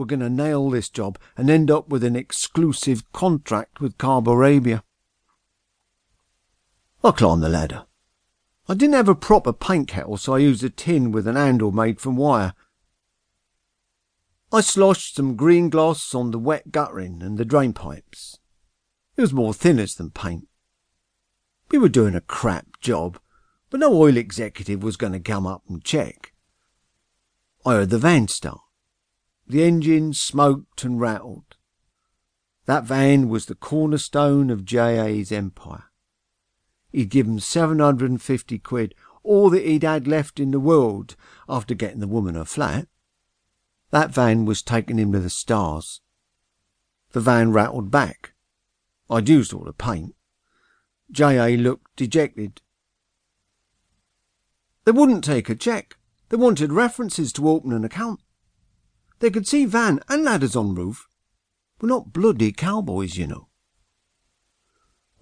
we're going to nail this job and end up with an exclusive contract with Carb Arabia. I climbed the ladder. I didn't have a proper paint kettle, so I used a tin with an handle made from wire. I sloshed some green gloss on the wet guttering and the drain pipes. It was more thinners than paint. We were doing a crap job, but no oil executive was going to come up and check. I heard the van start. The engine smoked and rattled. That van was the cornerstone of J.A.'s empire. He'd given 750 quid, all that he'd had left in the world after getting the woman a flat. That van was taking him to the stars. The van rattled back. I'd used all the paint. J.A. looked dejected. They wouldn't take a cheque. They wanted references to open an account. They could see van and ladders on roof. We're not bloody cowboys, you know.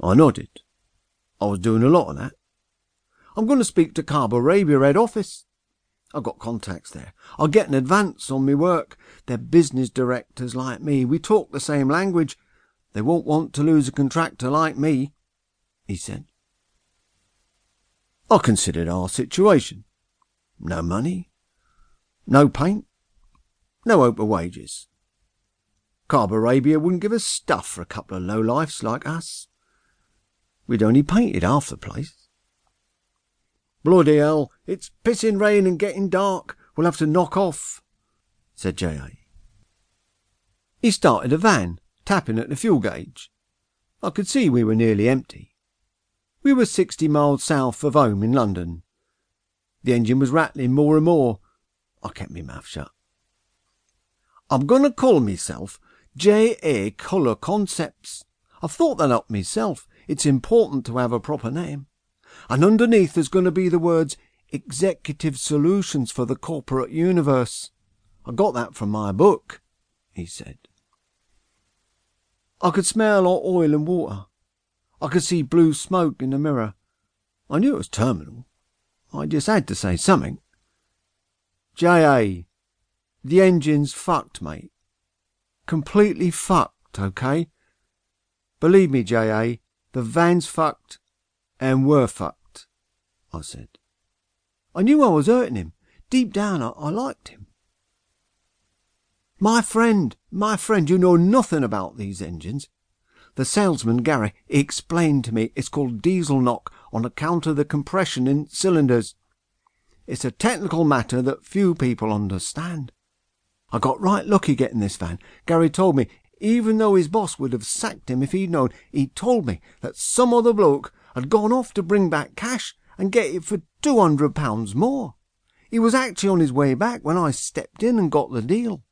I nodded. I was doing a lot of that. I'm going to speak to Carb Arabia head office. I've got contacts there. I'll get an advance on me work. They're business directors like me. We talk the same language. They won't want to lose a contractor like me, he said. I considered our situation. No money, no paint, no hope of wages. Carb Arabia wouldn't give us stuff for a couple of low-lifes like us. We'd only painted half the place. Bloody hell, it's pissing rain and getting dark. We'll have to knock off, said J.A. He started a van, tapping at the fuel gauge. I could see we were nearly empty. We were sixty miles south of home in London. The engine was rattling more and more. I kept my mouth shut. I'm going to call myself J.A. Colour Concepts. I've thought that up myself. It's important to have a proper name. And underneath there's going to be the words Executive Solutions for the Corporate Universe. I got that from my book, he said. I could smell oil and water. I could see blue smoke in the mirror. I knew it was terminal. I just had to say something. J.A., the engine's fucked, mate. Completely fucked, okay? Believe me, J.A., the van's fucked, and we're fucked, I said. I knew I was hurting him. Deep down, I, I liked him. My friend, my friend, you know nothing about these engines. The salesman, Gary, explained to me it's called diesel knock on account of the compression in cylinders. It's a technical matter that few people understand. I got right lucky getting this van. Gary told me even though his boss would have sacked him if he'd known, he told me that some other bloke had gone off to bring back cash and get it for two hundred pounds more. He was actually on his way back when I stepped in and got the deal.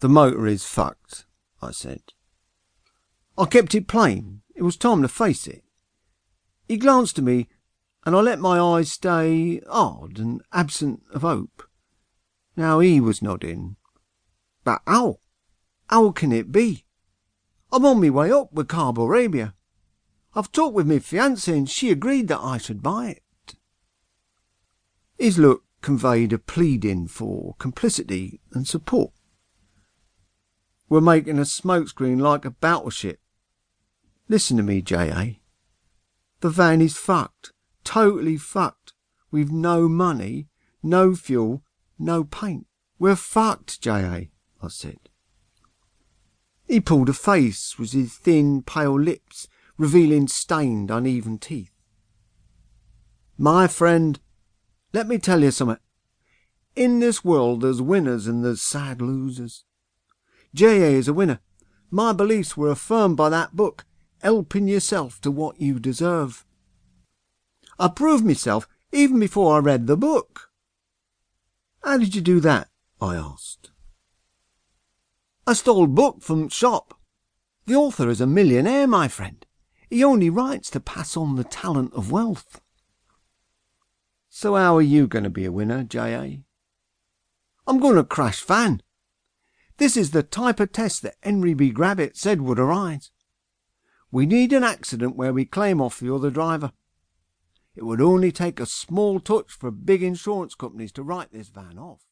The motor is fucked, I said. I kept it plain. It was time to face it. He glanced at me, and I let my eyes stay hard and absent of hope. Now he was nodding. But how? How can it be? I'm on my way up with Carb Arabia. I've talked with my fiancée and she agreed that I should buy it. His look conveyed a pleading for complicity and support. We're making a smokescreen like a battleship. Listen to me, J.A. The van is fucked. Totally fucked. We've no money, no fuel, no paint. We're fucked, J.A., I said. He pulled a face with his thin, pale lips, revealing stained, uneven teeth. My friend, let me tell you something. In this world there's winners and there's sad losers. J.A. is a winner. My beliefs were affirmed by that book, Helping Yourself to What You Deserve. I proved myself even before I read the book. How did you do that? I asked. I stole book from shop. The author is a millionaire, my friend. He only writes to pass on the talent of wealth. So how are you going to be a winner, J.A.? I'm going to crash van. This is the type of test that Henry B. Gravitt said would arise. We need an accident where we claim off the other driver. It would only take a small touch for big insurance companies to write this van off.